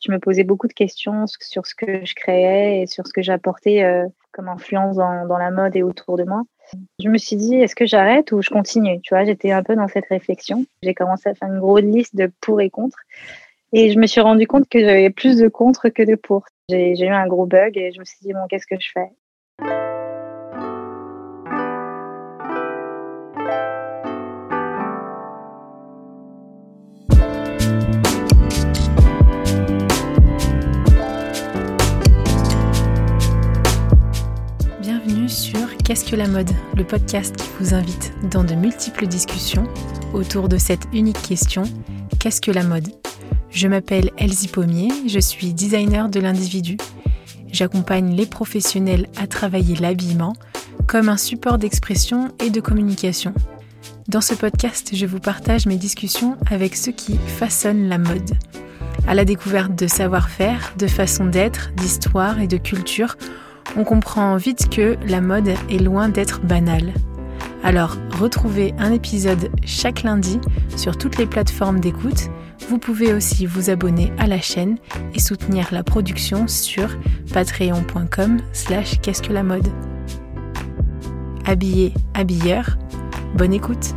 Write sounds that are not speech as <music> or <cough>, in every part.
je me posais beaucoup de questions sur ce que je créais et sur ce que j'apportais comme influence dans, dans, la mode et autour de moi. Je me suis dit, est-ce que j'arrête ou je continue? Tu vois, j'étais un peu dans cette réflexion. J'ai commencé à faire une grosse liste de pour et contre. Et je me suis rendu compte que j'avais plus de contre que de pour. J'ai eu un gros bug et je me suis dit, bon, qu'est-ce que je fais? Qu'est-ce que la mode? Le podcast qui vous invite dans de multiples discussions autour de cette unique question Qu'est-ce que la mode? Je m'appelle Elsie Pommier, je suis designer de l'individu. J'accompagne les professionnels à travailler l'habillement comme un support d'expression et de communication. Dans ce podcast, je vous partage mes discussions avec ceux qui façonnent la mode. À la découverte de savoir-faire, de façon d'être, d'histoire et de culture, on comprend vite que la mode est loin d'être banale. Alors, retrouvez un épisode chaque lundi sur toutes les plateformes d'écoute vous pouvez aussi vous abonner à la chaîne et soutenir la production sur patreon.com slash qu'est-ce que la mode. Habillé, habilleur, bonne écoute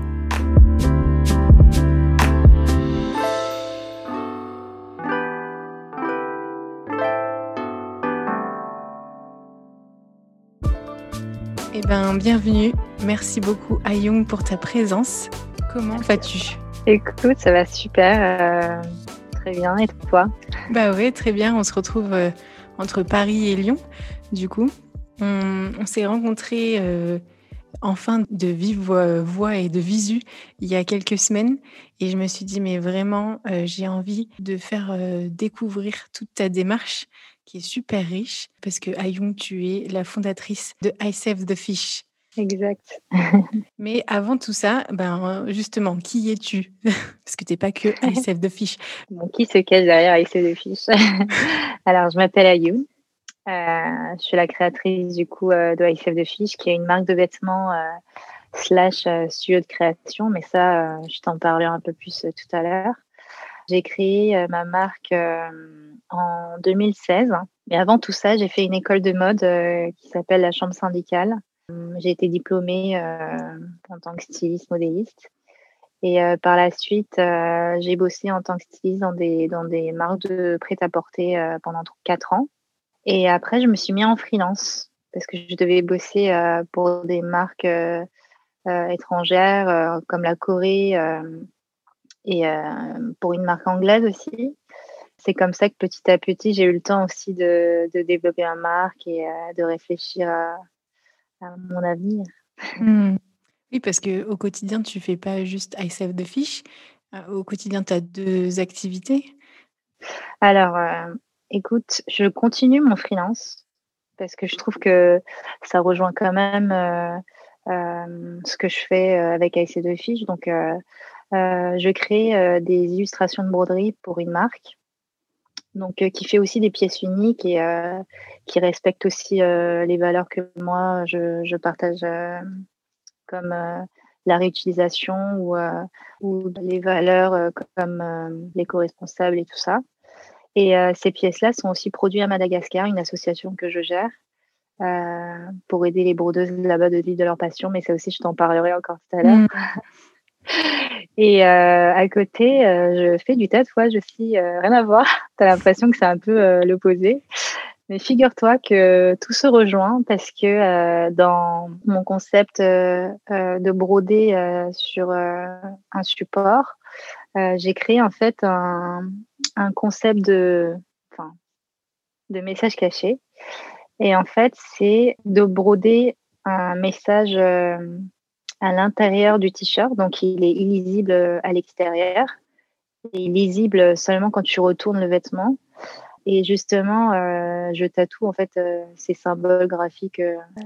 Eh bien, bienvenue. Merci beaucoup Ayung pour ta présence. Comment vas-tu? Écoute, ça va super. Euh, très bien. Et toi? Bah oui, très bien. On se retrouve euh, entre Paris et Lyon. Du coup, on, s'est rencontrés euh, enfin de vive voix et de visu il y a quelques semaines. Et je me suis dit, mais vraiment, j'ai envie de faire découvrir toute ta démarche qui est super riche parce que Ayung, tu es la fondatrice de I Save the Fish. Exact. <laughs> Mais avant tout ça, ben justement, qui es-tu? <laughs> Parce que tu n'es pas que ICF de Fish. <laughs> Bon, qui se cache derrière ICF de Fish? Alors, je m'appelle Ayoun. Euh, je suis la créatrice du coup euh, de ICF de Fish, qui est une marque de vêtements euh, slash studio de création. Mais ça, je t'en parlerai un peu plus tout à l'heure. J'ai créé ma marque en 2016. Mais avant tout ça, j'ai fait une école de mode qui s'appelle la Chambre syndicale j'ai été diplômée euh, en tant que styliste modéliste. Et euh, par la suite, euh, j'ai bossé en tant que styliste dans des, dans des marques de prêt-à-porter pendant quatre ans. Et après, je me suis mis en freelance parce que je devais bosser pour des marques étrangères comme la Corée et pour une marque anglaise aussi. C'est comme ça que petit à petit, j'ai eu le temps aussi de, de développer ma marque et de réfléchir à, mon avenir. Hmm. Oui, parce qu'au quotidien, tu fais pas juste I save the fish. Euh, au quotidien, tu as deux activités. Alors, euh, écoute, je continue mon freelance parce que je trouve que ça rejoint quand même euh, ce que je fais avec I Save the Fish. Donc, je crée des illustrations de broderie pour une marque donc euh, qui fait aussi des pièces uniques et euh, qui respecte aussi euh, les valeurs que moi je, partage comme la réutilisation ou, ou les valeurs comme l'éco-responsable et tout ça. Et ces pièces-là sont aussi produites à Madagascar, une association que je gère, pour aider les brodeuses là-bas de vivre de leur passion. Mais ça aussi, je t'en parlerai encore tout à l'heure. Mmh. <laughs> Et euh, à côté, euh, je fais du tatouage aussi, euh, rien à voir. <laughs> Tu as l'impression que c'est un peu l'opposé. Mais figure-toi que tout se rejoint parce que dans mon concept de broder sur un support, j'ai créé en fait un, un concept de, enfin, de message caché. Et en fait, c'est de broder un message à l'intérieur du t-shirt, donc il est illisible euh, à l'extérieur et lisible seulement quand tu retournes le vêtement. Et justement, euh, je tatoue en fait euh, ces symboles graphiques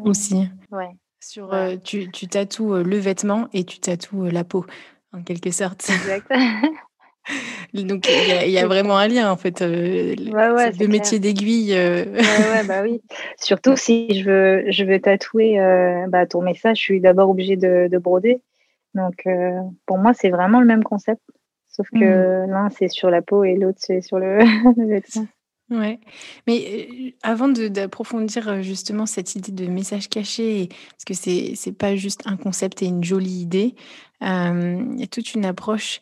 aussi. Ouais. Sur, tu, tu tatoues le vêtement et tu tatoues la peau, en quelque sorte. Exact. <laughs> Donc il y, a vraiment un lien en fait. Euh, le métier d'aiguille. Euh. Ouais, bah oui. Surtout si je veux, je veux tatouer euh, bah, ton message, je suis d'abord obligée de, broder. Donc pour moi, c'est vraiment le même concept. Sauf que mmh. l'un, c'est sur la peau et l'autre, c'est sur le, <laughs> vêtement. Ouais, mais avant d'approfondir justement cette idée de message caché, parce que c'est c'est pas juste un concept et une jolie idée, il y a toute une approche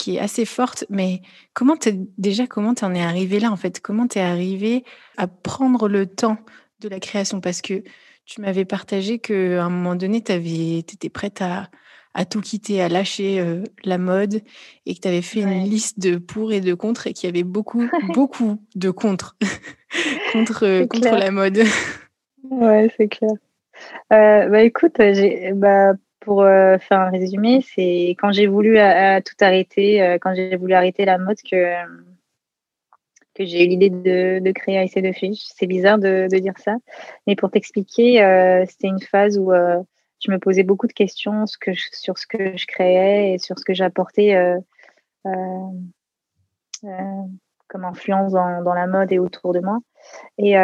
qui est assez forte. Mais comment t'es déjà comment tu en es arrivé là en fait? Comment tu es arrivé à prendre le temps de la création? Parce que tu m'avais partagé qu'à un moment donné, tu étais prête à, à tout quitter, à lâcher la mode et que tu avais fait une liste de pour et de contre et qu'il y avait beaucoup, <laughs> beaucoup de contre <laughs> contre, contre la mode. Ouais, c'est clair. Euh, bah écoute, bah, pour faire un résumé, c'est quand j'ai voulu tout arrêter, quand j'ai voulu arrêter la mode que j'ai eu l'idée de, de, créer Essai de Fiche. C'est bizarre de, dire ça, mais pour t'expliquer, euh, c'était une phase où euh, je me posais beaucoup de questions sur ce que je créais et sur ce que j'apportais euh, comme influence dans, dans, la mode et autour de moi. Et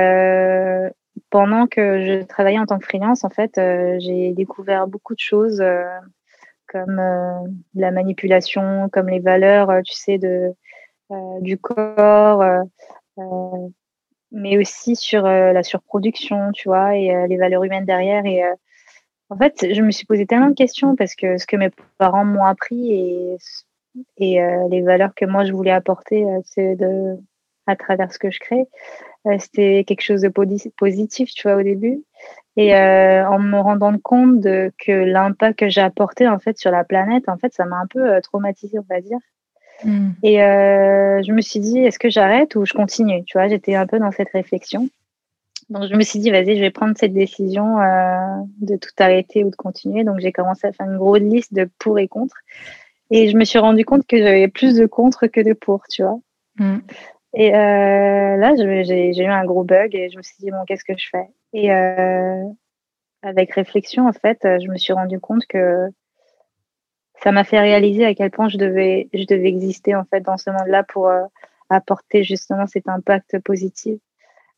pendant que je travaillais en tant que freelance, en fait, j'ai découvert beaucoup de choses comme la manipulation, comme les valeurs, tu sais, de euh, du corps, euh, euh, mais aussi sur la surproduction, tu vois, et les valeurs humaines derrière. Et en fait, je me suis posé tellement de questions parce que ce que mes parents m'ont appris et, et les valeurs que moi je voulais apporter, c'est de à travers ce que je crée. C'était quelque chose de positif, tu vois, au début. Et en me rendant compte de, que l'impact que j'ai apporté en fait sur la planète, en fait, ça m'a un peu traumatisé, on va dire. Mm. Et euh, je me suis dit, est-ce que j'arrête ou je continue Tu vois, j'étais un peu dans cette réflexion. Donc je me suis dit, vas-y, je vais prendre cette décision euh, de tout arrêter ou de continuer. Donc j'ai commencé à faire une grosse liste de pour et contre. Et je me suis rendu compte que j'avais plus de contre que de pour, tu vois? Mm. Et euh, là, j'ai eu un gros bug et je me suis dit, bon, qu'est-ce que je fais? Et euh, avec réflexion, en fait, je me suis rendu compte que ça m'a fait réaliser à quel point je devais, je devais exister en fait dans ce monde-là pour euh, apporter justement cet impact positif.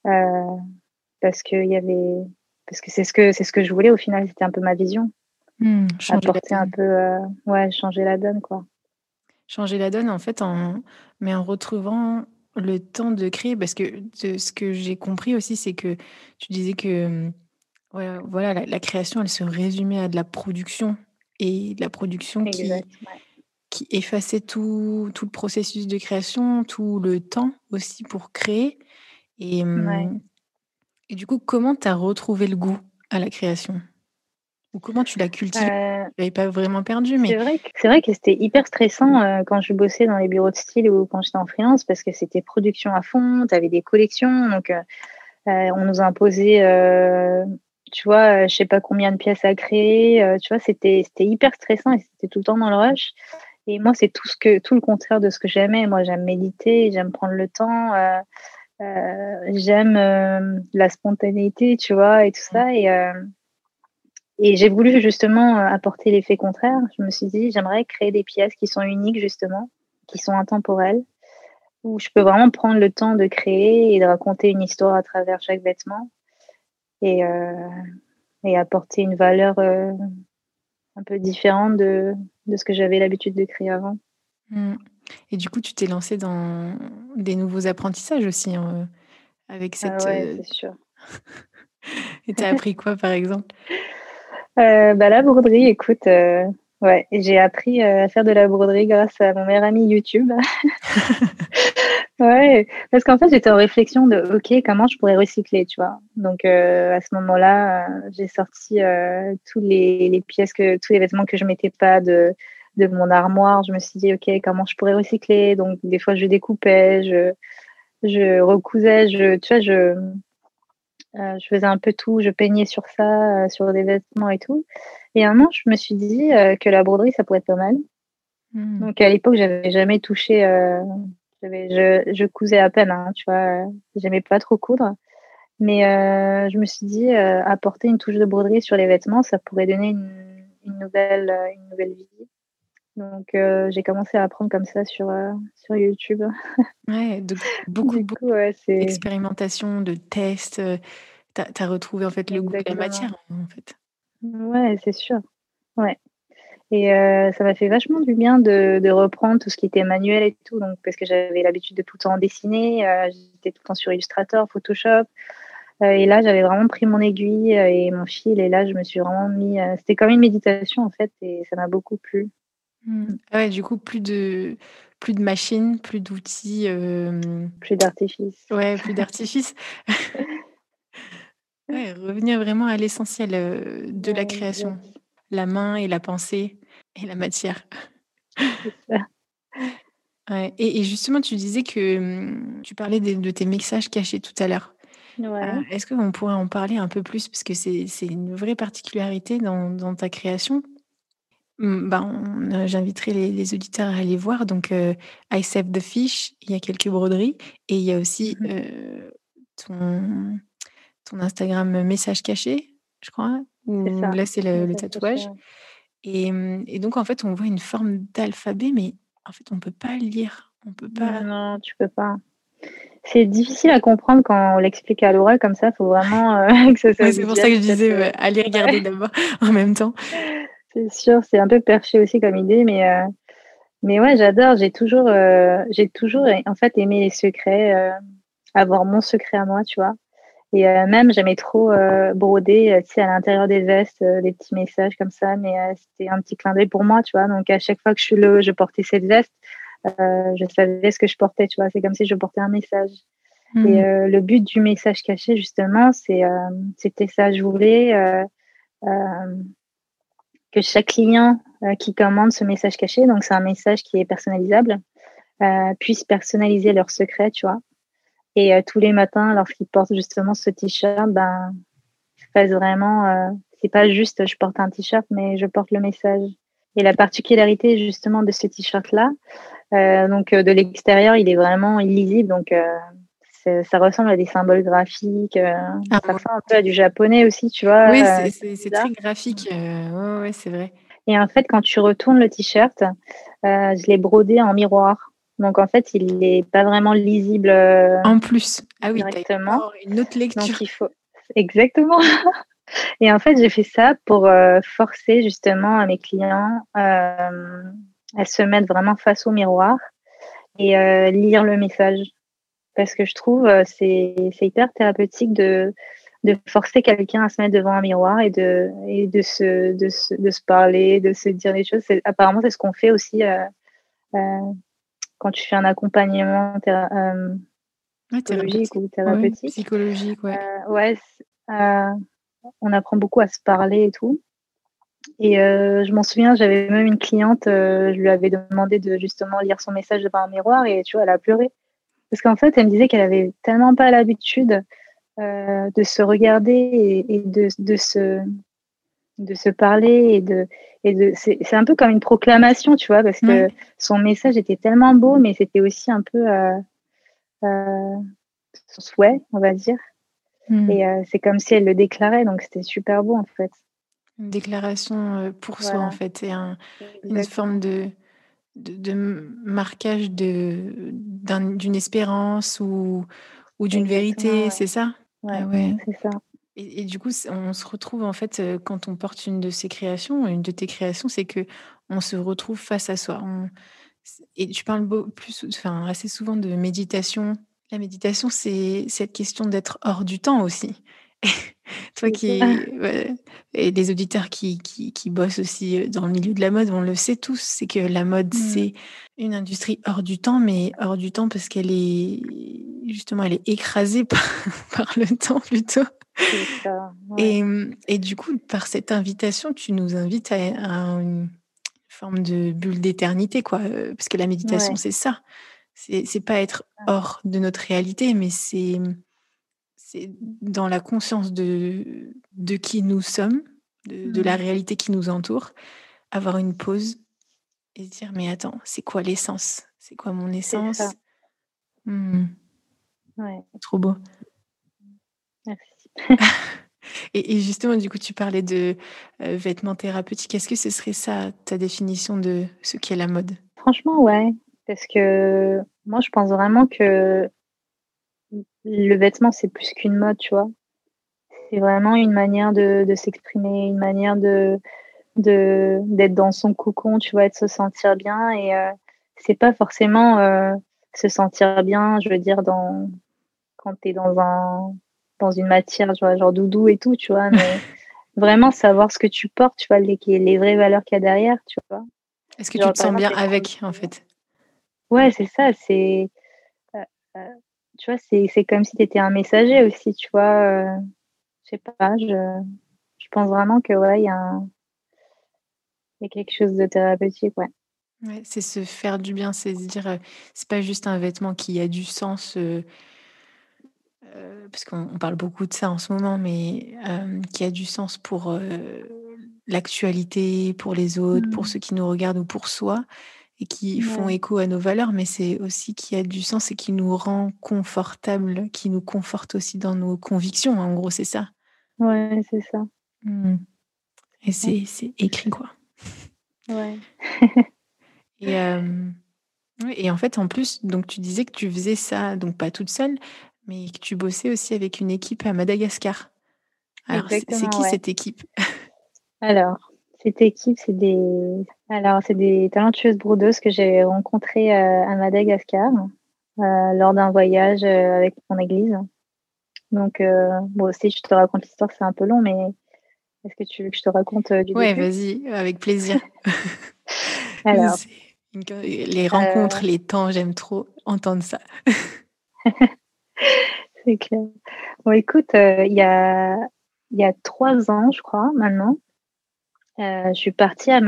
Parce que il y avait, parce que c'est ce que c'est ce que je voulais au final, c'était un peu ma vision. Mmh, apporter un peu, ouais, changer la donne quoi. Changer la donne en fait, en mais en retrouvant le temps de créer, parce que ce que j'ai compris aussi, c'est que tu disais que voilà, la, la, création, elle se résumait à de la production et la production qui, qui effaçait tout, tout, le processus de création, tout le temps aussi pour créer. Et, et du coup, comment tu as retrouvé le goût à la création? Ou comment tu l'as cultivé euh, Tu n'avais pas vraiment perdu, mais... C'est vrai que, c'était hyper stressant euh, quand je bossais dans les bureaux de style ou quand j'étais en freelance parce que c'était production à fond, tu avais des collections, donc euh, on nous imposait tu vois, euh, je sais pas combien de pièces à créer. Euh, tu vois, c'était hyper stressant et c'était tout le temps dans le rush. Et moi, c'est tout ce que tout le contraire de ce que j'aimais. Moi, j'aime méditer, j'aime prendre le temps, euh, j'aime la spontanéité, tu vois, et tout ça. Et et j'ai voulu justement apporter l'effet contraire. Je me suis dit, j'aimerais créer des pièces qui sont uniques justement, qui sont intemporelles, où je peux vraiment prendre le temps de créer et de raconter une histoire à travers chaque vêtement et, euh, et apporter une valeur euh, un peu différente de, de ce que j'avais l'habitude de créer avant. Mmh. Et du coup, tu t'es lancé dans des nouveaux apprentissages aussi hein, avec ah cette. Ah ouais, c'est sûr. <laughs> et tu as appris quoi, par exemple? <laughs> euh, bah, La broderie, écoute, ouais, j'ai appris à faire de la broderie grâce à mon meilleur ami YouTube. <laughs> Ouais, parce qu'en fait, j'étais en réflexion de, OK, comment je pourrais recycler, tu vois. Donc, euh, à ce moment-là, euh, j'ai sorti euh, tous les, les, pièces, que, tous les vêtements que je mettais pas de, de mon armoire. Je me suis dit, OK, comment je pourrais recycler? Donc, des fois, je découpais, je, je recousais, je, tu vois, je, je faisais un peu tout, je peignais sur ça, sur des vêtements et tout. Et un an, je me suis dit que la broderie, ça pourrait être pas mal. Mmh. Donc, à l'époque, j'avais jamais touché je, je, cousais à peine, hein, tu vois. J'aimais pas trop coudre. Mais euh, je me suis dit, euh, apporter une touche de broderie sur les vêtements, ça pourrait donner une, une nouvelle, euh, une nouvelle vie. Donc, euh, j'ai commencé à apprendre comme ça sur, euh, sur YouTube. <laughs> Ouais, donc beaucoup, beaucoup d'expérimentation, de tests. Tu as, retrouvé en fait le goût de la matière, en fait. Ouais, c'est sûr. Ouais. Et euh, ça m'a fait vachement du bien de, de, reprendre tout ce qui était manuel et tout, donc parce que j'avais l'habitude de tout le temps dessiner, euh, j'étais tout le temps sur Illustrator, Photoshop, euh, et là j'avais vraiment pris mon aiguille et mon fil, et là je me suis vraiment mis, c'était comme une méditation en fait, et ça m'a beaucoup plu. Mmh. Ah ouais, du coup plus de plus de machines, plus d'outils, plus d'artifice. Ouais, plus d'artifice. <laughs> ouais, revenir vraiment à l'essentiel de la création la main et la pensée et la matière. <laughs> Et, justement, tu disais que mmh, tu parlais de, tes messages cachés tout à l'heure. Euh, est-ce qu'on pourrait en parler un peu plus? Parce que c'est une vraie particularité dans, ta création. Mmh, ben, J'inviterai les, auditeurs à aller voir. Donc, euh, I Save the Fish, il y a quelques broderies. Et il y a aussi mmh euh, ton, ton Instagram message caché, je crois là c'est le, tatouage. Et, mmh, et, donc en fait on voit une forme d'alphabet, mais en fait on peut pas le lire. On peut pas. Non, tu peux pas. C'est difficile à comprendre quand on l'explique à l'oral comme ça. Il faut vraiment euh, <laughs> que ça soit. c'est pour ça que je disais, allez <laughs> regarder d'abord <laughs> en même temps. C'est sûr, c'est un peu perché aussi comme idée, mais euh, mais ouais, j'adore. J'ai toujours, euh, j'ai toujours en fait aimé les secrets, avoir mon secret à moi, tu vois. Et euh, même, j'aimais trop euh, broder, euh, tu sais, à l'intérieur des vestes, des petits messages comme ça. Mais c'était un petit clin d'œil pour moi, tu vois. Donc, à chaque fois que je, suis le, je portais cette veste, je savais ce que je portais, tu vois. C'est comme si je portais un message. Et hmm. le but du message caché, justement, c'est, c'était ça. Je voulais que chaque client qui commande ce message caché, donc c'est un message qui est personnalisable, puisse personnaliser leur secret, tu vois. Et euh, tous les matins, lorsqu'ils portent justement ce t-shirt, ben, je fais vraiment. Euh, c'est pas juste je porte un t-shirt, mais je porte le message. Et la particularité justement de ce t-shirt-là, euh, donc de l'extérieur, il est vraiment illisible, donc ça ressemble à des symboles graphiques. Ah ça ressemble un peu à du japonais aussi, tu vois. Oui, c'est très graphique. oui, ouais, c'est vrai. Et en fait, quand tu retournes le t-shirt, je l'ai brodé en miroir. Donc en fait, il n'est pas vraiment lisible. Euh, en plus, ah oui, directement. une autre lecture. Donc il faut exactement. <laughs> Et en fait, j'ai fait ça pour euh, forcer justement à mes clients euh, à se mettre vraiment face au miroir et lire le message. Parce que je trouve c'est c'est hyper thérapeutique de de forcer quelqu'un à se mettre devant un miroir et de et de se de se, de se parler, de se dire les choses. Apparemment, c'est ce qu'on fait aussi quand tu fais un accompagnement euh, psychologique ou thérapeutique. psychologique, ouais. Euh, ouais euh, on apprend beaucoup à se parler et tout. Et je m'en souviens, j'avais même une cliente, je lui avais demandé de justement lire son message devant un miroir et tu vois, elle a pleuré. Parce qu'en fait, elle me disait qu'elle avait tellement pas l'habitude de se regarder et, et de, de, se, de se parler et de et de c'est un peu comme une proclamation tu vois parce que son message était tellement beau mais c'était aussi un peu euh, euh, son souhait on va dire. Hmm. et euh, c'est comme si elle le déclarait donc c'était super beau en fait. Une déclaration pour soi en fait et une forme de de, marquage de d'une espérance ou ou d'une vérité c'est ça? Ouais, ouais. c'est ça et, du coup, on se retrouve en fait quand on porte une de ces créations, une de tes créations, c'est que on se retrouve face à soi. et tu parles plus, enfin, assez souvent de méditation. La méditation, c'est cette question d'être hors du temps aussi. <laughs> Toi qui <laughs> et les auditeurs qui, qui, qui, bossent aussi dans le milieu de la mode, on le sait tous, c'est que la mode mmh. c'est une industrie hors du temps, mais hors du temps parce qu'elle est justement elle est écrasée <laughs> par, par le temps plutôt. et, et, du coup, par cette invitation, tu nous invites à, une forme de bulle d'éternité, quoi. Euh, parce que la méditation, c'est ça. C'est pas être hors de notre réalité, mais c'est c'est dans la conscience de, de qui nous sommes, de, la réalité qui nous entoure, avoir une pause et se dire mais attends, c'est quoi l'essence? C'est quoi mon essence? mmh. Trop beau. Merci. <laughs> et, justement, du coup, tu parlais de euh, vêtements thérapeutiques. Est-ce que ce serait ça ta définition de ce qu'est la mode? Franchement, ouais. Parce que moi, je pense vraiment que le vêtement, c'est plus qu'une mode, tu vois. C'est vraiment une manière de, s'exprimer, une manière de, d'être dans son cocon, tu vois, de se sentir bien. Et euh, c'est pas forcément euh, se sentir bien, je veux dire, dans quand tu es dans un dans une matière, tu vois, genre doudou et tout, tu vois, <laughs> mais vraiment savoir ce que tu portes, tu vois, les, les vraies valeurs qu'il y a derrière, tu vois. Est-ce que tu te sens bien avec, en fait? Ouais, c'est ça, c'est. Euh, tu vois, c'est comme si tu étais un messager aussi, tu vois. je sais pas, je, je pense vraiment que, ouais, il y y a quelque chose de thérapeutique, ouais. ouais c'est se faire du bien, c'est se dire, euh, c'est pas juste un vêtement qui a du sens, euh, euh, parce qu'on parle beaucoup de ça en ce moment, mais qui a du sens pour l'actualité, pour les autres, pour mmh. ceux qui nous regardent ou pour soi, et qui font écho à nos valeurs, mais c'est aussi qui a du sens et qui nous rend confortable, qui nous conforte aussi dans nos convictions. En gros, c'est ça. Ouais, c'est ça. Mmh. Et c'est écrit, quoi. Ouais. <laughs> et, et en fait, en plus, donc tu disais que tu faisais ça, donc pas toute seule, mais que tu bossais aussi avec une équipe à Madagascar. Alors, c'est qui cette équipe? Alors, cette équipe, c'est des, alors c'est des talentueuses brodeuses que j'ai rencontrées à Madagascar euh, lors d'un voyage avec mon église. Donc, bon, si je te raconte l'histoire, c'est un peu long, mais est-ce que tu veux que je te raconte euh, du Ouais, vas-y, avec plaisir. <laughs> Alors, les rencontres, euh, les temps, j'aime trop entendre ça. <laughs> C'est clair. Bon, écoute, euh, il y, a, y a trois ans, je crois, maintenant, je suis partie à,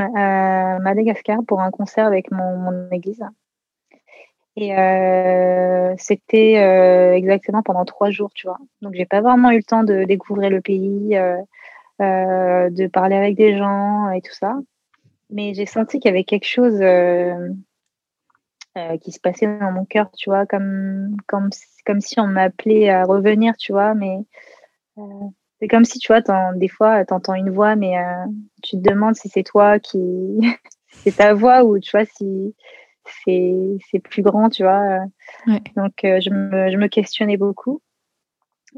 Madagascar pour un concert avec mon, église. Et c'était exactement pendant trois jours, tu vois. Donc, j'ai pas vraiment eu le temps de découvrir le pays. Euh, de parler avec des gens et tout ça. Mais j'ai senti qu'il y avait quelque chose euh, euh, qui se passait dans mon cœur, tu vois, comme, comme, comme si on m'appelait à revenir, tu vois, mais c'est comme si, tu vois, des fois, tu entends une voix, mais tu te demandes si c'est toi qui. <laughs> c'est ta voix ou, tu vois, si c'est plus grand, tu vois. Donc, je, me, je me questionnais beaucoup.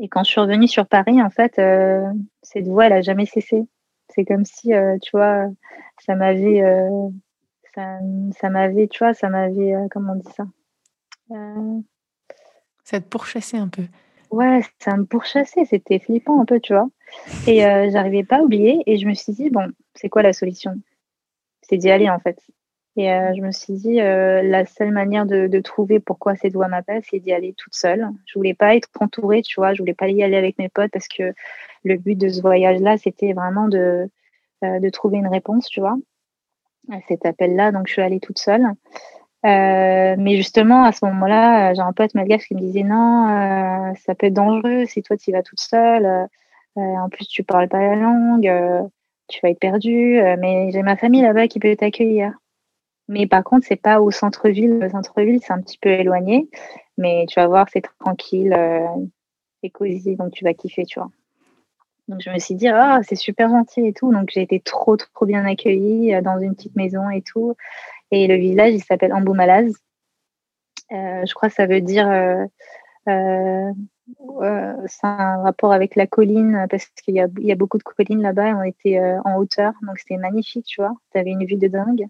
Et quand je suis revenue sur Paris, en fait, euh, cette voix, elle a jamais cessé. C'est comme si, euh, tu vois, ça m'avait, euh, ça, ça m'avait, tu vois, ça m'avait, comment on dit ça Ça te pourchassait un peu. Ouais, ça me pourchassait. C'était flippant un peu, tu vois. Et j'arrivais pas à oublier. Et je me suis dit, bon, c'est quoi la solution? C'est d'y aller, en fait. Et euh, je me suis dit, euh, la seule manière de, de, trouver pourquoi cette voix m'appelle, c'est d'y aller toute seule. Je voulais pas être entourée, tu vois, je voulais pas y aller avec mes potes parce que le but de ce voyage-là, c'était vraiment de, euh, de trouver une réponse, tu vois, à cet appel-là. Donc, je suis allée toute seule. Mais justement, à ce moment-là, j'ai un pote malgache qui me disait non, ça peut être dangereux si toi tu y vas toute seule. en plus, tu parles pas la langue, tu vas être perdue. mais j'ai ma famille là-bas qui peut t'accueillir. Mais par contre, c'est pas au centre-ville. Le centre-ville, c'est un petit peu éloigné. Mais tu vas voir, c'est tranquille, euh, c'est cosy, donc tu vas kiffer, tu vois. Donc je me suis dit, ah, c'est super gentil et tout. Donc j'ai été trop, trop bien accueillie euh, dans une petite maison et tout. Et le village, il s'appelle Amboumalaz. Euh, je crois que ça veut dire. Euh, c'est un rapport avec la colline parce qu'il y a, beaucoup de collines là-bas. On était en hauteur, donc c'était magnifique, tu vois. Tu avais une vue de dingue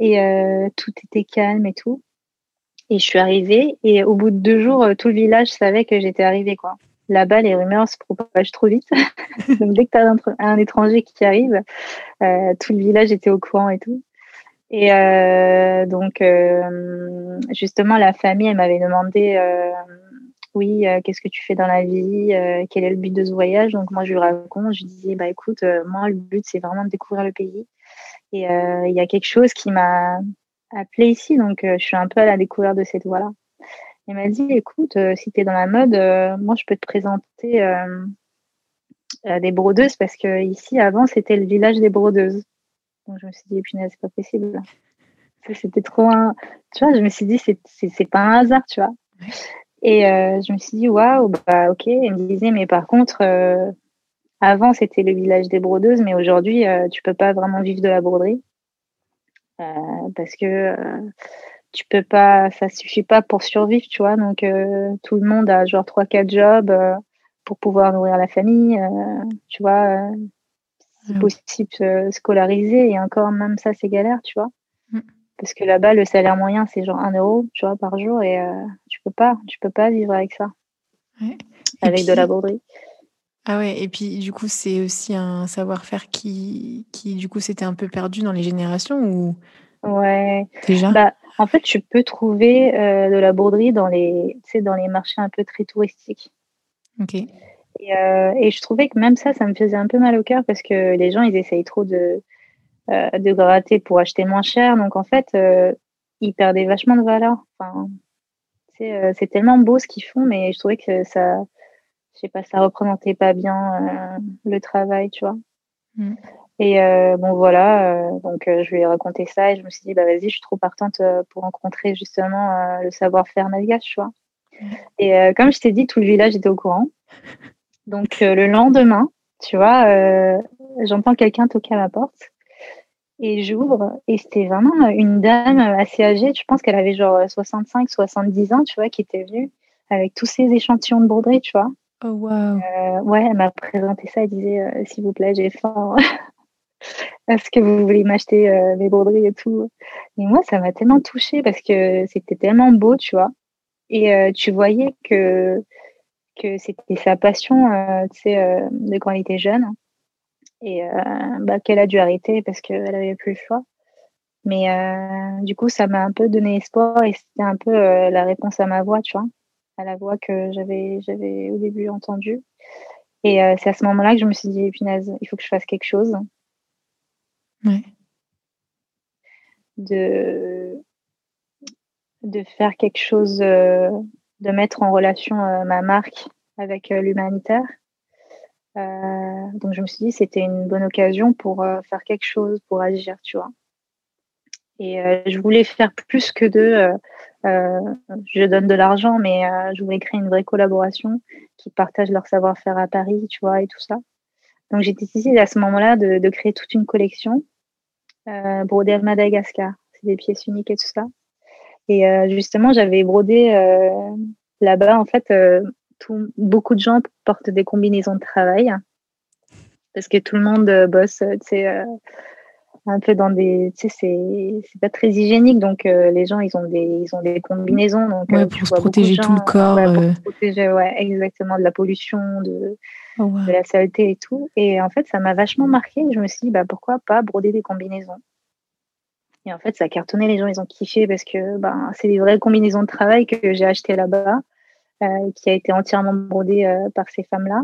et euh, tout était calme et tout. Et je suis arrivée et au bout de deux jours, euh, tout le village savait que j'étais arrivée. quoi. Là-bas, les rumeurs se propagent trop vite. <laughs> Donc dès que tu as un, étranger qui arrive, euh, tout le village était au courant et tout. Et euh, donc, euh, justement, la famille, elle m'avait demandé, euh, oui, qu'est-ce que tu fais dans la vie Quel est le but de ce voyage? Donc moi, je lui raconte, je lui disais, bah écoute, moi, le but, c'est vraiment de découvrir le pays. Et il y a quelque chose qui m'a appelé ici, donc je suis un peu à la découverte de cette voie-là. Il m'a dit, écoute, si tu es dans la mode, moi je peux te présenter des brodeuses parce que ici avant c'était le village des brodeuses. Donc je me suis dit, punaise, c'est pas possible. C'était trop un. Tu vois, je me suis dit, c'est pas un hasard, tu vois. Et je me suis dit, waouh, bah ok. Il me disait, mais par contre, avant, c'était le village des brodeuses, mais aujourd'hui, euh, tu peux pas vraiment vivre de la broderie euh, parce que euh, tu peux pas, ça suffit pas pour survivre, tu vois. Donc tout le monde a genre trois quatre jobs pour pouvoir nourrir la famille, tu vois. C'est possible de scolariser. Et encore, même ça, c'est galère, tu vois. Mm. Parce que là-bas, le salaire moyen, c'est genre 1 euro, tu vois, par jour. Et tu peux pas, tu peux pas vivre avec ça. Avec de la broderie. Ah ouais, et puis du coup, c'est aussi un savoir-faire qui, qui, du coup, s'était un peu perdu dans les générations ou Ouais. Déjà? Bah, En fait, tu peux trouver euh, de la broderie dans les, dans les marchés un peu très touristiques. Ok. Et, euh, et, je trouvais que même ça, ça me faisait un peu mal au cœur parce que les gens, ils essayent trop de, euh, de gratter pour acheter moins cher. Donc en fait, ils perdaient vachement de valeur. Enfin, c'est tellement beau ce qu'ils font, mais je trouvais que ça, je sais pas, ça représentait pas bien le travail, tu vois. Mm. Et euh, bon voilà, euh, donc euh, je lui ai raconté ça et je me suis dit bah vas-y, je suis trop partante pour rencontrer justement le savoir-faire malgache, tu vois. Mm. Et comme je t'ai dit, tout le village était au courant. Donc le lendemain, tu vois, j'entends quelqu'un toquer à ma porte et j'ouvre et c'était vraiment une dame assez âgée. Je pense qu'elle avait genre 65, 70 ans, tu vois, qui était venue avec tous ces échantillons de broderie, tu vois. Oh wow. ouais, elle m'a présenté ça. Elle disait s'il vous plaît, j'ai faim. <laughs> Est-ce que vous voulez m'acheter euh, mes broderies et tout? Et moi, ça m'a tellement touchée parce que c'était tellement beau, tu vois. Et euh, tu voyais que, que c'était sa passion, euh, tu sais, de quand elle était jeune. Et bah, qu'elle a dû arrêter parce qu'elle n'avait plus le choix. Mais du coup, ça m'a un peu donné espoir et c'était un peu la réponse à ma voix, tu vois, à la voix que j'avais, j'avais au début entendue. Et c'est à ce moment-là que je me suis dit, punaise, il faut que je fasse quelque chose. De, de faire quelque chose, euh, de mettre en relation euh, ma marque avec euh, l'humanitaire. donc je me suis dit c'était une bonne occasion pour faire quelque chose, pour agir, tu vois. Et je voulais faire plus que de je donne de l'argent, mais je voulais créer une vraie collaboration qui partage leur savoir-faire à Paris, tu vois, et tout ça. Donc j'ai décidé à ce moment-là de, créer toute une collection euh, brodé à Madagascar. C'est des pièces uniques et tout ça. Et euh, justement, j'avais brodé euh, là-bas. En fait, tout, beaucoup de gens portent des combinaisons de travail parce que tout le monde bosse, tu sais, un peu dans des, tu sais, c'est, pas très hygiénique, donc les gens ils ont des, ils ont des combinaisons, donc ouais, pour se protéger tout le corps, ouais, pour se protéger, ouais, exactement de la pollution, de, Oh, de la saleté et tout. Et en fait, ça m'a vachement marqué. Je me suis dit, bah, pourquoi pas broder des combinaisons? Et en fait, ça a cartonné. Les gens, ils ont kiffé parce que ben, c'est des vraies combinaisons de travail que j'ai achetées là-bas, euh, qui a été entièrement brodée euh, par ces femmes-là.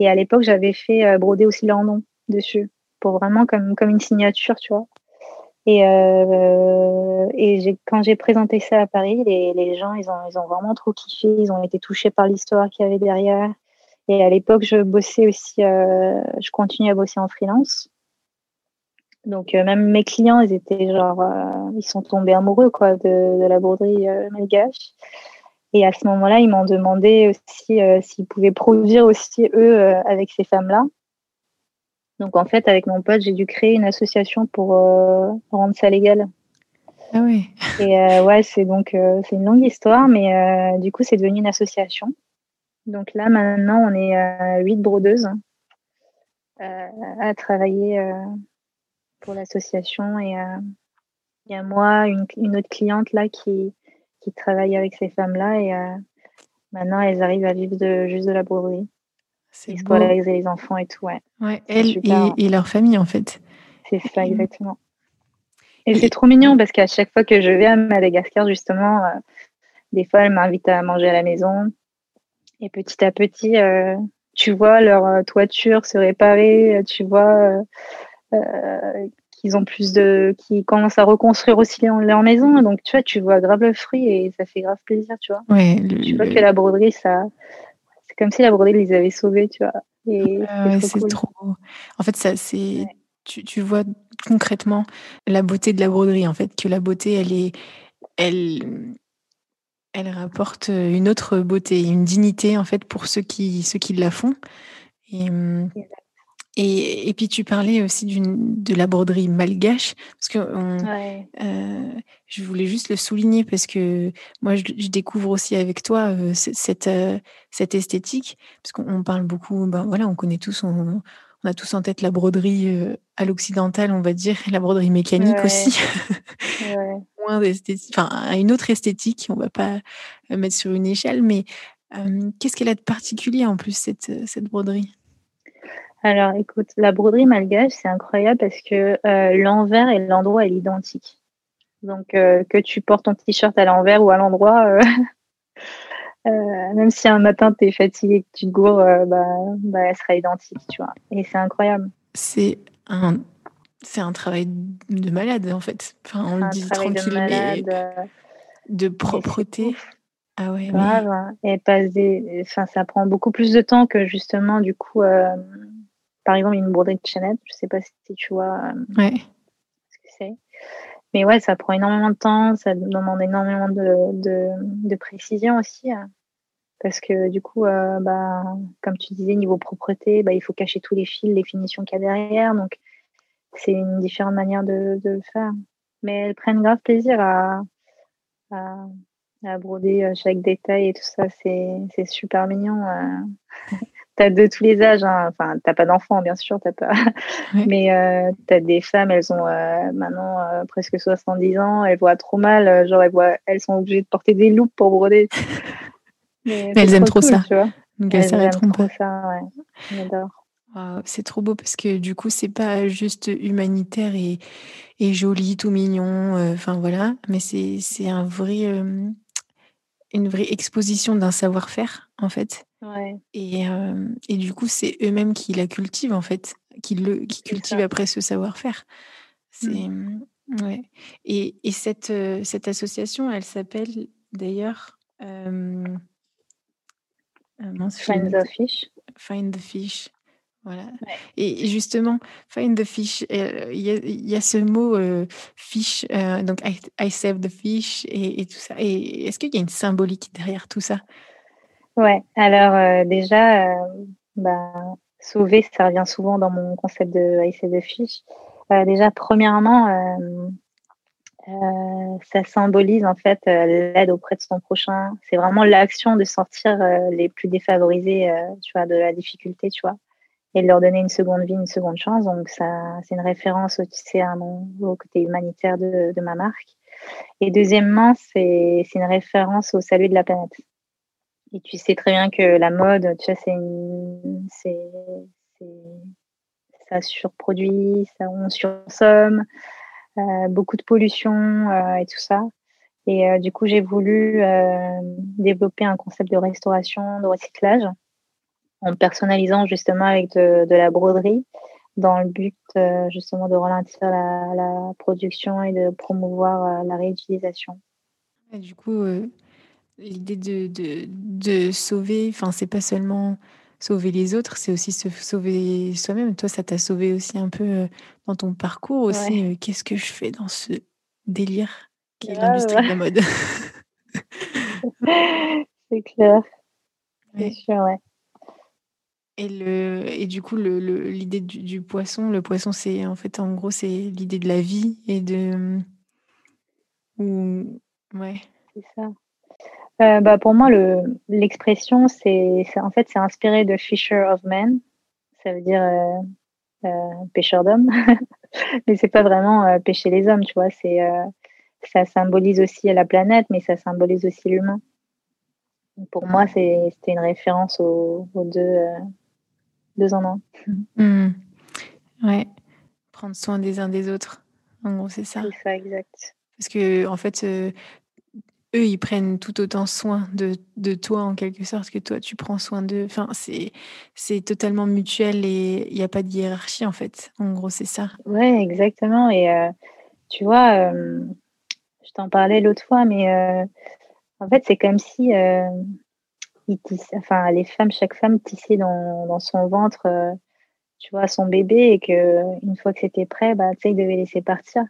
Et à l'époque, j'avais fait euh, broder aussi leur nom dessus, pour vraiment comme, comme une signature, tu vois. Et, et quand j'ai présenté ça à Paris, les, les gens, ils ont, ils ont vraiment trop kiffé. Ils ont été touchés par l'histoire qu'il y avait derrière. Et à l'époque, je bossais aussi, je continuais à bosser en freelance. Donc euh, même mes clients, ils étaient genre, euh, ils sont tombés amoureux quoi de, la broderie malgache. Et à ce moment-là, ils m'ont demandé aussi s'ils pouvaient produire aussi eux avec ces femmes-là. Donc en fait, avec mon pote, j'ai dû créer une association pour rendre ça légal. Ah oui. Et ouais, c'est donc c'est une longue histoire, mais du coup, c'est devenu une association. Donc là, maintenant, on est euh, huit brodeuses euh, à travailler euh, pour l'association. Et il y a moi, une, autre cliente là qui, qui travaille avec ces femmes-là. Et maintenant, elles arrivent à vivre de, juste de la broderie. C'est scolariser les enfants et tout. Ouais, ouais elles et, leur famille, en fait. C'est ça, exactement. Et, c'est trop mignon parce qu'à chaque fois que je vais à Madagascar, justement, des fois, elles m'invitent à manger à la maison. Et petit à petit, euh, tu vois leur euh, toiture se réparer, euh, tu vois qu'ils ont plus de, qui commencent à reconstruire aussi leur maison. Donc tu vois, tu vois grave le fruit et ça fait grave plaisir, tu vois. Ouais, tu vois que la broderie, ça, c'est comme si la broderie les avait sauvés, tu vois. Et c'est trop, En fait, ça, c'est, tu, tu vois concrètement la beauté de la broderie. En fait, que la beauté, elle est, elle, elle rapporte une autre beauté, une dignité en fait pour ceux qui, ceux qui la font. Et, et, et puis tu parlais aussi de la broderie malgache, parce que euh, je voulais juste le souligner parce que moi je, découvre aussi avec toi cette, cette, esthétique, parce qu'on parle beaucoup, ben voilà, on connaît tous, on, on a tous en tête la broderie euh, à l'occidental, on va dire, la broderie mécanique aussi. <laughs> Moins d'esthétique, enfin, une autre esthétique, on va pas mettre sur une échelle, mais qu'est-ce qu'elle a de particulier en plus, cette, cette broderie? Alors, écoute, la broderie malgache, c'est incroyable parce que l'envers et l'endroit est identique. Donc, que tu portes ton t-shirt à l'envers ou à l'endroit, Euh, <laughs> même si un matin tu es fatigué, que tu te gourres, euh, bah, bah, elle sera identique, tu vois. Et c'est incroyable. C'est un, c'est un travail de malade en fait. Enfin, on le dit tranquille, de mais de propreté. Ah ouais. Grave, hein. Et passe des... enfin, ça prend beaucoup plus de temps que justement, du coup, euh, par exemple, une broderie de chaînette. Je sais pas si tu vois ouais. ce que c'est. Mais ouais, ça prend énormément de temps, ça demande énormément de, de, de précision aussi. Hein. Parce que du coup, euh, bah, comme tu disais, niveau propreté, bah, il faut cacher tous les fils, les finitions qu'il y a derrière. Donc, c'est une différente manière de, de, le faire. Mais elles prennent grave plaisir à, à, à broder euh, chaque détail et tout ça. C'est super mignon. Euh. <laughs> de tous les âges. Hein. Enfin, t'as pas d'enfants, bien sûr, t'as pas. <laughs> Mais euh, tu as des femmes, elles ont euh, maintenant euh, presque 70 ans, elles voient trop mal. Genre, elles, voient, elles sont obligées de porter des loupes pour broder. <laughs> Mais, elles aiment trop, ça. Donc, elles, aiment trop ça, ouais. C'est trop beau parce que du coup, c'est pas juste humanitaire et, et joli, tout mignon. Enfin voilà, mais c'est un vrai, une vraie exposition d'un savoir-faire en fait. Et, et, du coup, c'est eux-mêmes qui la cultivent, en fait, qui, le, qui cultivent après ce savoir-faire. C'est, mmh. ouais. Et, et cette, cette association, elle s'appelle d'ailleurs. Euh, Find the Fish. Find the Fish. Voilà. Et justement, find the fish, il y, a ce mot fish, donc I, save the fish et, et tout ça. Et est-ce qu'il y a une symbolique derrière tout ça? Ouais, alors euh, déjà, euh, bah, sauver, ça revient souvent dans mon concept de IC de fiche. Euh, déjà, premièrement, ça symbolise en fait l'aide auprès de son prochain. C'est vraiment l'action de sortir les plus défavorisés, tu vois, de la difficulté, tu vois, et de leur donner une seconde vie, une seconde chance. Donc ça, c'est une référence, à au côté humanitaire de, ma marque. Et deuxièmement, c'est une référence au salut de la planète. Et tu sais très bien que la mode, tu vois, c'est, ça surproduit, ça, on sursomme, euh, beaucoup de pollution euh, et tout ça. Et euh, du coup, j'ai voulu développer un concept de restauration, de recyclage, en personnalisant justement avec de, la broderie, dans le but justement de ralentir la, la, production et de promouvoir la réutilisation. Et du coup, L'idée de, de, de, sauver, enfin, c'est pas seulement sauver les autres, c'est aussi se sauver soi-même. Toi, ça t'a sauvé aussi un peu euh, dans ton parcours aussi. Euh, qu'est-ce que je fais dans ce délire qui est l'industrie de la mode? <laughs> C'est clair. C'est sûr, ouais. Et, le, et du coup, l'idée le, du, poisson, le poisson, c'est en fait, en gros, c'est l'idée de la vie et de. Ou, ouais. C'est ça. Euh, bah, pour moi, l'expression, c'est en fait, c'est inspiré de Fisher of Men. Ça veut dire euh, euh, pêcheur d'hommes. <laughs> mais c'est pas vraiment pêcher les hommes, tu vois. C'est ça symbolise aussi la planète, mais ça symbolise aussi l'humain. Pour moi, c'était une référence aux, deux, deux en un. Mmh. Ouais. Prendre soin des uns des autres. En gros, c'est ça. C'est ça, exact. Parce que, en fait, eux, ils prennent tout autant soin de, de, toi en quelque sorte que toi, tu prends soin d'eux. Enfin, c'est, c'est totalement mutuel et il n'y a pas de hiérarchie en fait. En gros, c'est ça. Ouais, exactement. Et euh, tu vois, euh, je t'en parlais l'autre fois, mais euh, en fait, c'est comme si ils enfin, les femmes, chaque femme tissait dans, dans son ventre, tu vois, son bébé et que une fois que c'était prêt, bah, tu sais, ils devaient laisser partir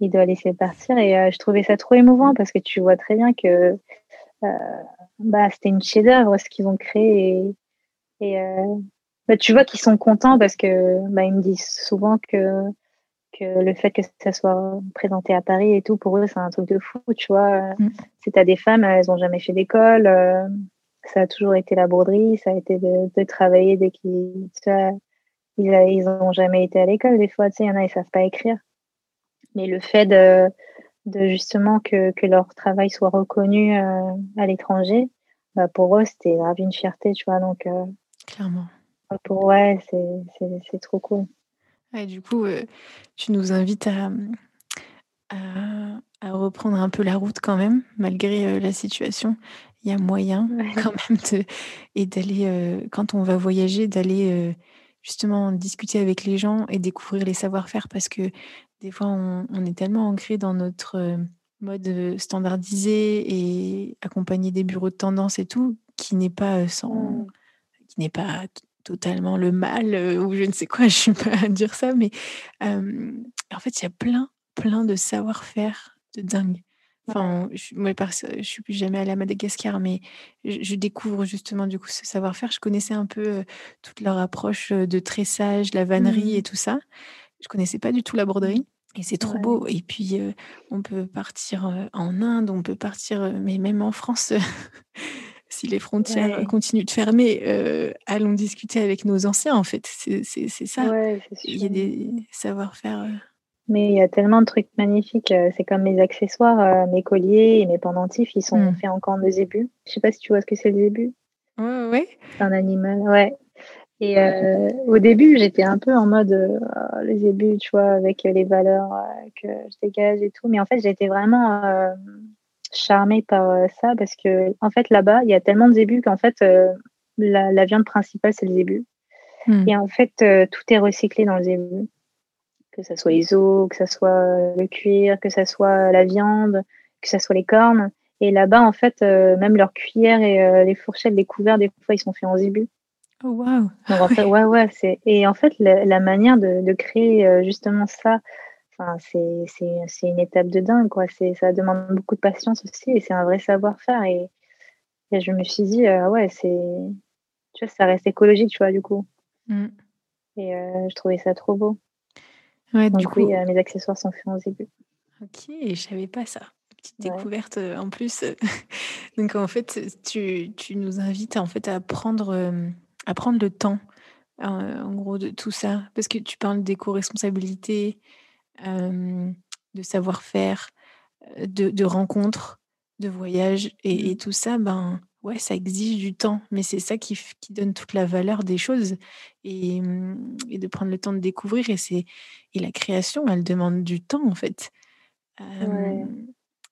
il doit laisser partir. Et euh, je trouvais ça trop émouvant parce que tu vois très bien que euh, bah, c'était une chef-d'œuvre ce qu'ils ont créé. Et, et euh, bah, tu vois qu'ils sont contents parce que bah, ils me disent souvent que, que le fait que ça soit présenté à Paris et tout, pour eux, c'est un truc de fou. Tu vois, mm. c'est à des femmes, elles n'ont jamais fait d'école. Ça a toujours été la broderie, ça a été de, de travailler dès qu'ils ils n'ont jamais été à l'école, des fois, tu sais, il y en a, ils savent pas écrire. Mais le fait de, de justement que, que leur travail soit reconnu euh, à l'étranger, bah pour eux, c'était une fierté, tu vois. Donc, euh, Clairement. Pour, ouais, c'est trop cool. Du coup, euh, tu nous invites à, à, reprendre un peu la route quand même, malgré la situation. Il y a moyen <laughs> quand même de, et d'aller, quand on va voyager, d'aller justement discuter avec les gens et découvrir les savoir-faire parce que des fois, on, est tellement ancré dans notre mode standardisé et accompagné des bureaux de tendance et tout, qui n'est pas sans, mmh. qui n'est pas totalement le mal ou je ne sais quoi, <laughs> je suis pas à dire ça, mais en fait, il y a plein, plein de savoir-faire de dingue. Enfin, je, moi, je suis plus jamais allée à Madagascar, mais je, découvre justement du coup ce savoir-faire. Je connaissais un peu toute leur approche de tressage, la vannerie et mmh. tout ça. Je connaissais pas du tout la broderie. Et c'est trop beau. Et puis, on peut partir en Inde, on peut partir, mais même en France, <laughs> si les frontières continuent de fermer, allons discuter avec nos anciens, en fait. C'est ça. Il y a des savoir-faire. Mais il y a tellement de trucs magnifiques. C'est comme mes accessoires, mes colliers et mes pendentifs, ils sont mmh. faits encore de zébu. Je sais pas si tu vois ce que c'est le zébu. Ouais. C'est un animal, ouais. Et euh, au début, j'étais un peu en mode euh, les débuts, tu vois, avec les valeurs euh, que je dégage et tout. Mais en fait, j'ai été vraiment euh, charmée par ça parce que, en fait, là-bas, il y a tellement de zébus qu'en fait, la, la, viande principale, c'est le zébu. Hmm. Et en fait, tout est recyclé dans le zébu. Que ce soit les os, que ce soit le cuir, que ce soit la viande, que ce soit les cornes. Et là-bas, en fait, même leurs cuillères et les fourchettes, les couverts, des fois, ils sont faits en zébu. Oh, wow. en fait, ouais, ouais, c'est... Et en fait, la, manière de, de, créer euh, justement ça, c'est, c'est, c'est une étape de dingue, quoi. C'est, ça demande beaucoup de patience aussi et c'est un vrai savoir-faire. Et, et je me suis dit, euh, ouais, c'est. Tu vois, ça reste écologique, tu vois, du coup. Mm. Et euh, je trouvais ça trop beau. Ouais, du coup. Oui, mes accessoires sont faits en début. Ok, je savais pas ça petite découverte en plus. <laughs> Donc en fait, tu, tu, nous invites en fait à prendre à prendre le temps, euh, en gros, de tout ça. Parce que tu parles d'éco-responsabilité, de savoir-faire, de, de, rencontres, de voyages et, mmh. tout ça, ben ouais, ça exige du temps. Mais c'est ça qui, qui, donne toute la valeur des choses et, mmh, et, de prendre le temps de découvrir. Et, c'est, et la création, elle demande du temps, en fait.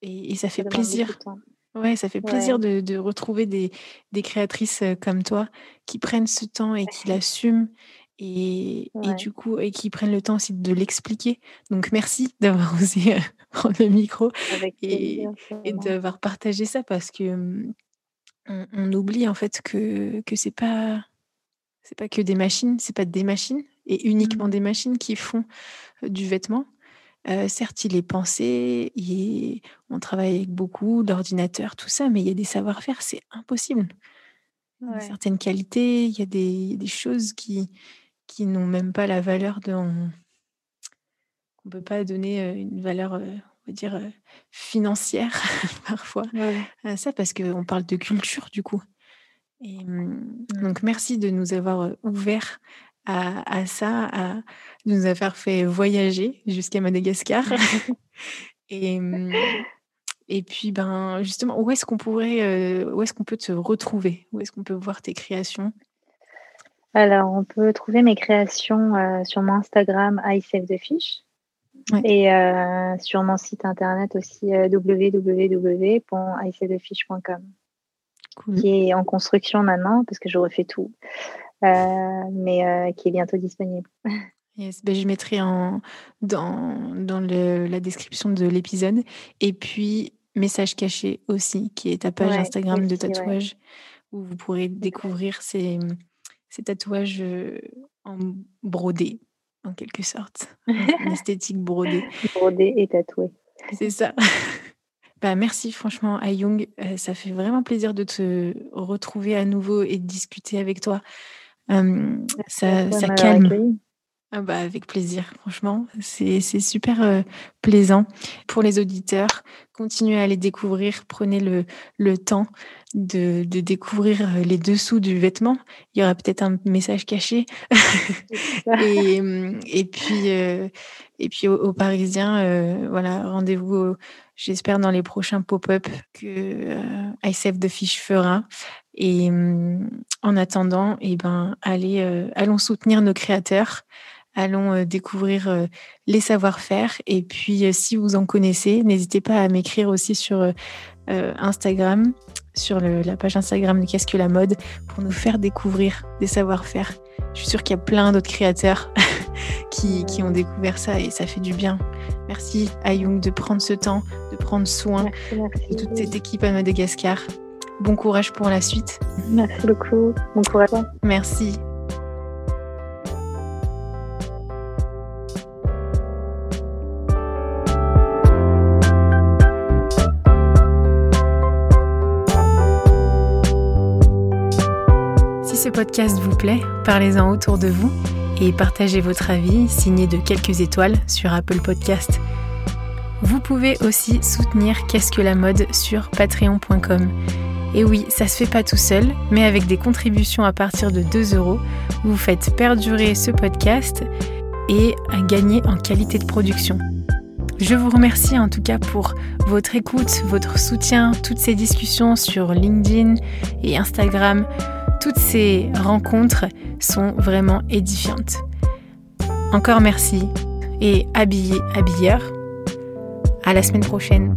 et, ça fait plaisir. Ouais, ça fait plaisir de, retrouver des, créatrices comme toi qui prennent ce temps et qui l'assument et, du coup et qui prennent le temps aussi de l'expliquer. Donc merci <laughs> d'avoir osé prendre le micro et, d'avoir partagé ça parce que on, oublie en fait que que c'est pas c'est pas que des machines, c'est pas des machines et uniquement mmh. des machines qui font du vêtement. Euh, certes, il est pensé, on travaille avec beaucoup d'ordinateurs, tout ça, mais il y a des savoir-faire, c'est impossible. Il certaines qualités, il y a des, choses qui, qui n'ont même pas la valeur de. On ne peut pas donner euh, une valeur, euh, va dire, financière <laughs> parfois à ça, parce qu'on parle de culture du coup. Et, mmh, donc, merci de nous avoir ouvert à, ça, à nous avoir fait voyager jusqu'à Madagascar. <laughs> <laughs> et, mmh, et puis, ben, justement, où est-ce qu'on pourrait, où est-ce qu'on peut te retrouver? Où est-ce qu'on peut voir tes créations? Alors, on peut trouver mes créations euh, sur mon Instagram I Save the Fish. Et euh, sur mon site internet aussi www.isavethefish.com qui est en construction maintenant parce que je refais tout. Euh, mais euh, qui est bientôt disponible. <laughs> Yes, ben je mettrai en, dans, dans le, la description de l'épisode. Et puis, message caché aussi, qui est ta page Instagram de tatouage, où vous pourrez découvrir ces, ces tatouages euh, en brodé, en quelque sorte. Une <laughs> esthétique brodée. Brodé et tatoué. C'est ça. <laughs> Bah, merci franchement Ayung, ça fait vraiment plaisir de te retrouver à nouveau et de discuter avec toi ça, ça calme. Ah bah avec plaisir, franchement, c'est super euh, plaisant. Pour les auditeurs, continuez à les découvrir, prenez le, le temps de, de, découvrir euh, les dessous du vêtement. Il y aura peut-être un message caché. <laughs> et, et, puis, euh, et puis aux, Parisiens, voilà, rendez-vous, j'espère, dans les prochains pop-up que ICF de Fiche fera. Et en attendant, eh ben, allez, allons soutenir nos créateurs allons euh, découvrir euh, les savoir-faire. Et puis, euh, si vous en connaissez, n'hésitez pas à m'écrire aussi sur Instagram, sur la page Instagram de Qu'est-ce que la mode, pour nous faire découvrir des savoir-faire. Je suis sûre qu'il y a plein d'autres créateurs <laughs> qui, ont découvert ça et ça fait du bien. Merci à Young de prendre ce temps, de prendre soin de toute cette équipe à Madagascar. Bon courage pour la suite. Merci beaucoup. Bon courage. Merci. Podcast vous plaît, parlez-en autour de vous et partagez votre avis signé de quelques étoiles sur Apple Podcast. Vous pouvez aussi soutenir Qu'est-ce que la mode sur patreon.com. Et oui, ça se fait pas tout seul, mais avec des contributions à partir de 2 euros, vous faites perdurer ce podcast et gagner en qualité de production. Je vous remercie en tout cas pour votre écoute, votre soutien, toutes ces discussions sur LinkedIn et Instagram. Toutes ces rencontres sont vraiment édifiantes. Encore merci et habillé, habilleur. À la semaine prochaine.